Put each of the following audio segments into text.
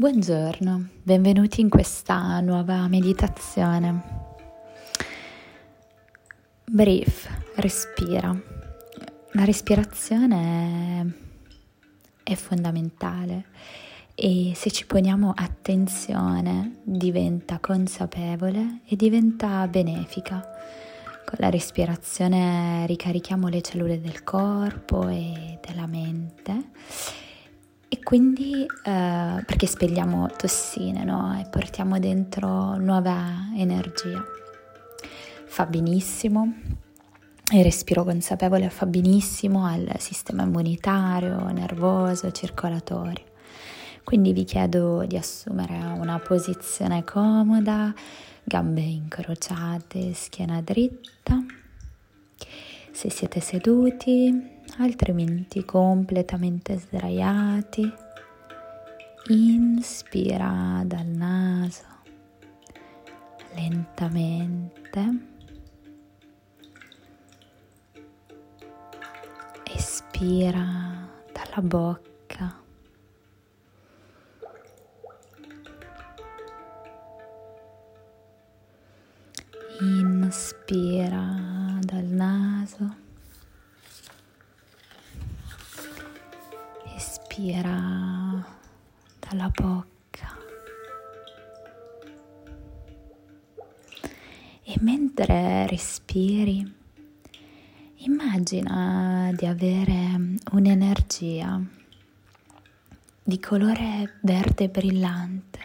Buongiorno, benvenuti in questa nuova meditazione. Brief, respira. La respirazione è fondamentale e se ci poniamo attenzione diventa consapevole e diventa benefica. Con la respirazione ricarichiamo le cellule del corpo e della mente quindi eh, perché spelliamo tossine no? e portiamo dentro nuova energia. Fa benissimo, il respiro consapevole fa benissimo al sistema immunitario, nervoso, circolatorio. Quindi vi chiedo di assumere una posizione comoda, gambe incrociate, schiena dritta. Se siete seduti, altrimenti completamente sdraiati. Inspira dal naso lentamente. Espira dalla bocca. Inspira respira dalla bocca e mentre respiri immagina di avere un'energia di colore verde brillante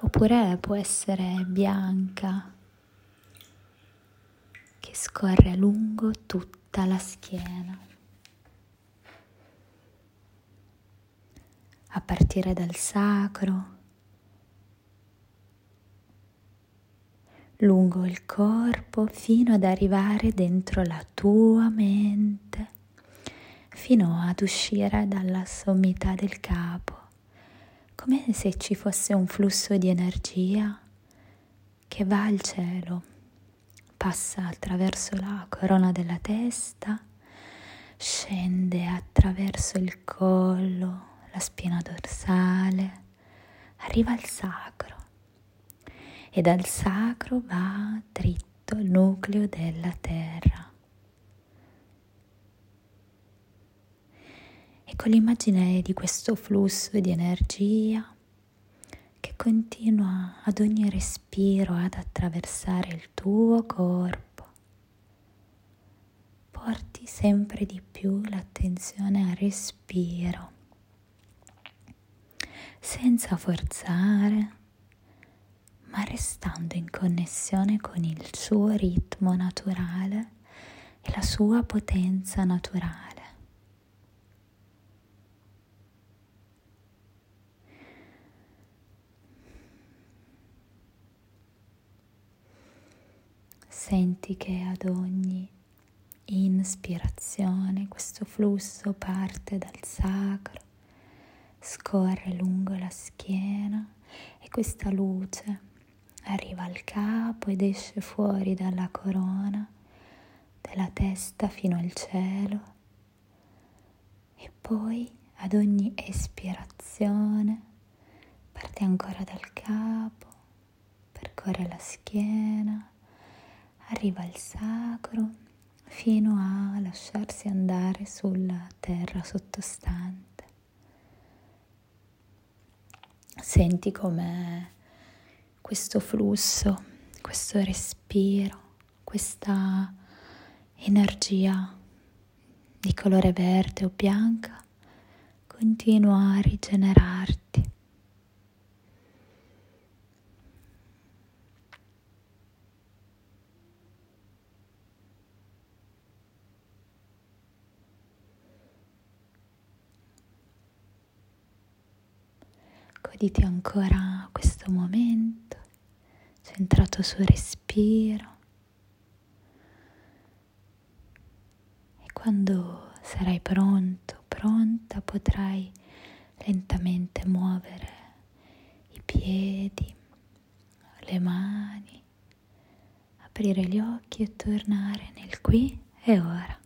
oppure può essere bianca che scorre lungo tutta la schiena. A partire dal sacro, lungo il corpo fino ad arrivare dentro la tua mente, fino ad uscire dalla sommità del capo, come se ci fosse un flusso di energia che va al cielo, passa attraverso la corona della testa, scende attraverso il collo, la spina dorsale, arriva al sacro. E dal sacro va dritto il nucleo della terra. E con l'immagine di questo flusso di energia che continua ad ogni respiro ad attraversare il tuo corpo, porti sempre di più l'attenzione al respiro senza forzare, ma restando in connessione con il suo ritmo naturale e la sua potenza naturale. Senti che ad ogni inspirazione questo flusso parte dal sacro scorre lungo la schiena e questa luce arriva al capo ed esce fuori dalla corona della testa fino al cielo e poi ad ogni espirazione parte ancora dal capo, percorre la schiena, arriva al sacro fino a lasciarsi andare sulla terra sottostante. Senti come questo flusso, questo respiro, questa energia di colore verde o bianca continua a rigenerarti. Goditi ancora questo momento centrato sul respiro e quando sarai pronto, pronta, potrai lentamente muovere i piedi, le mani, aprire gli occhi e tornare nel qui e ora.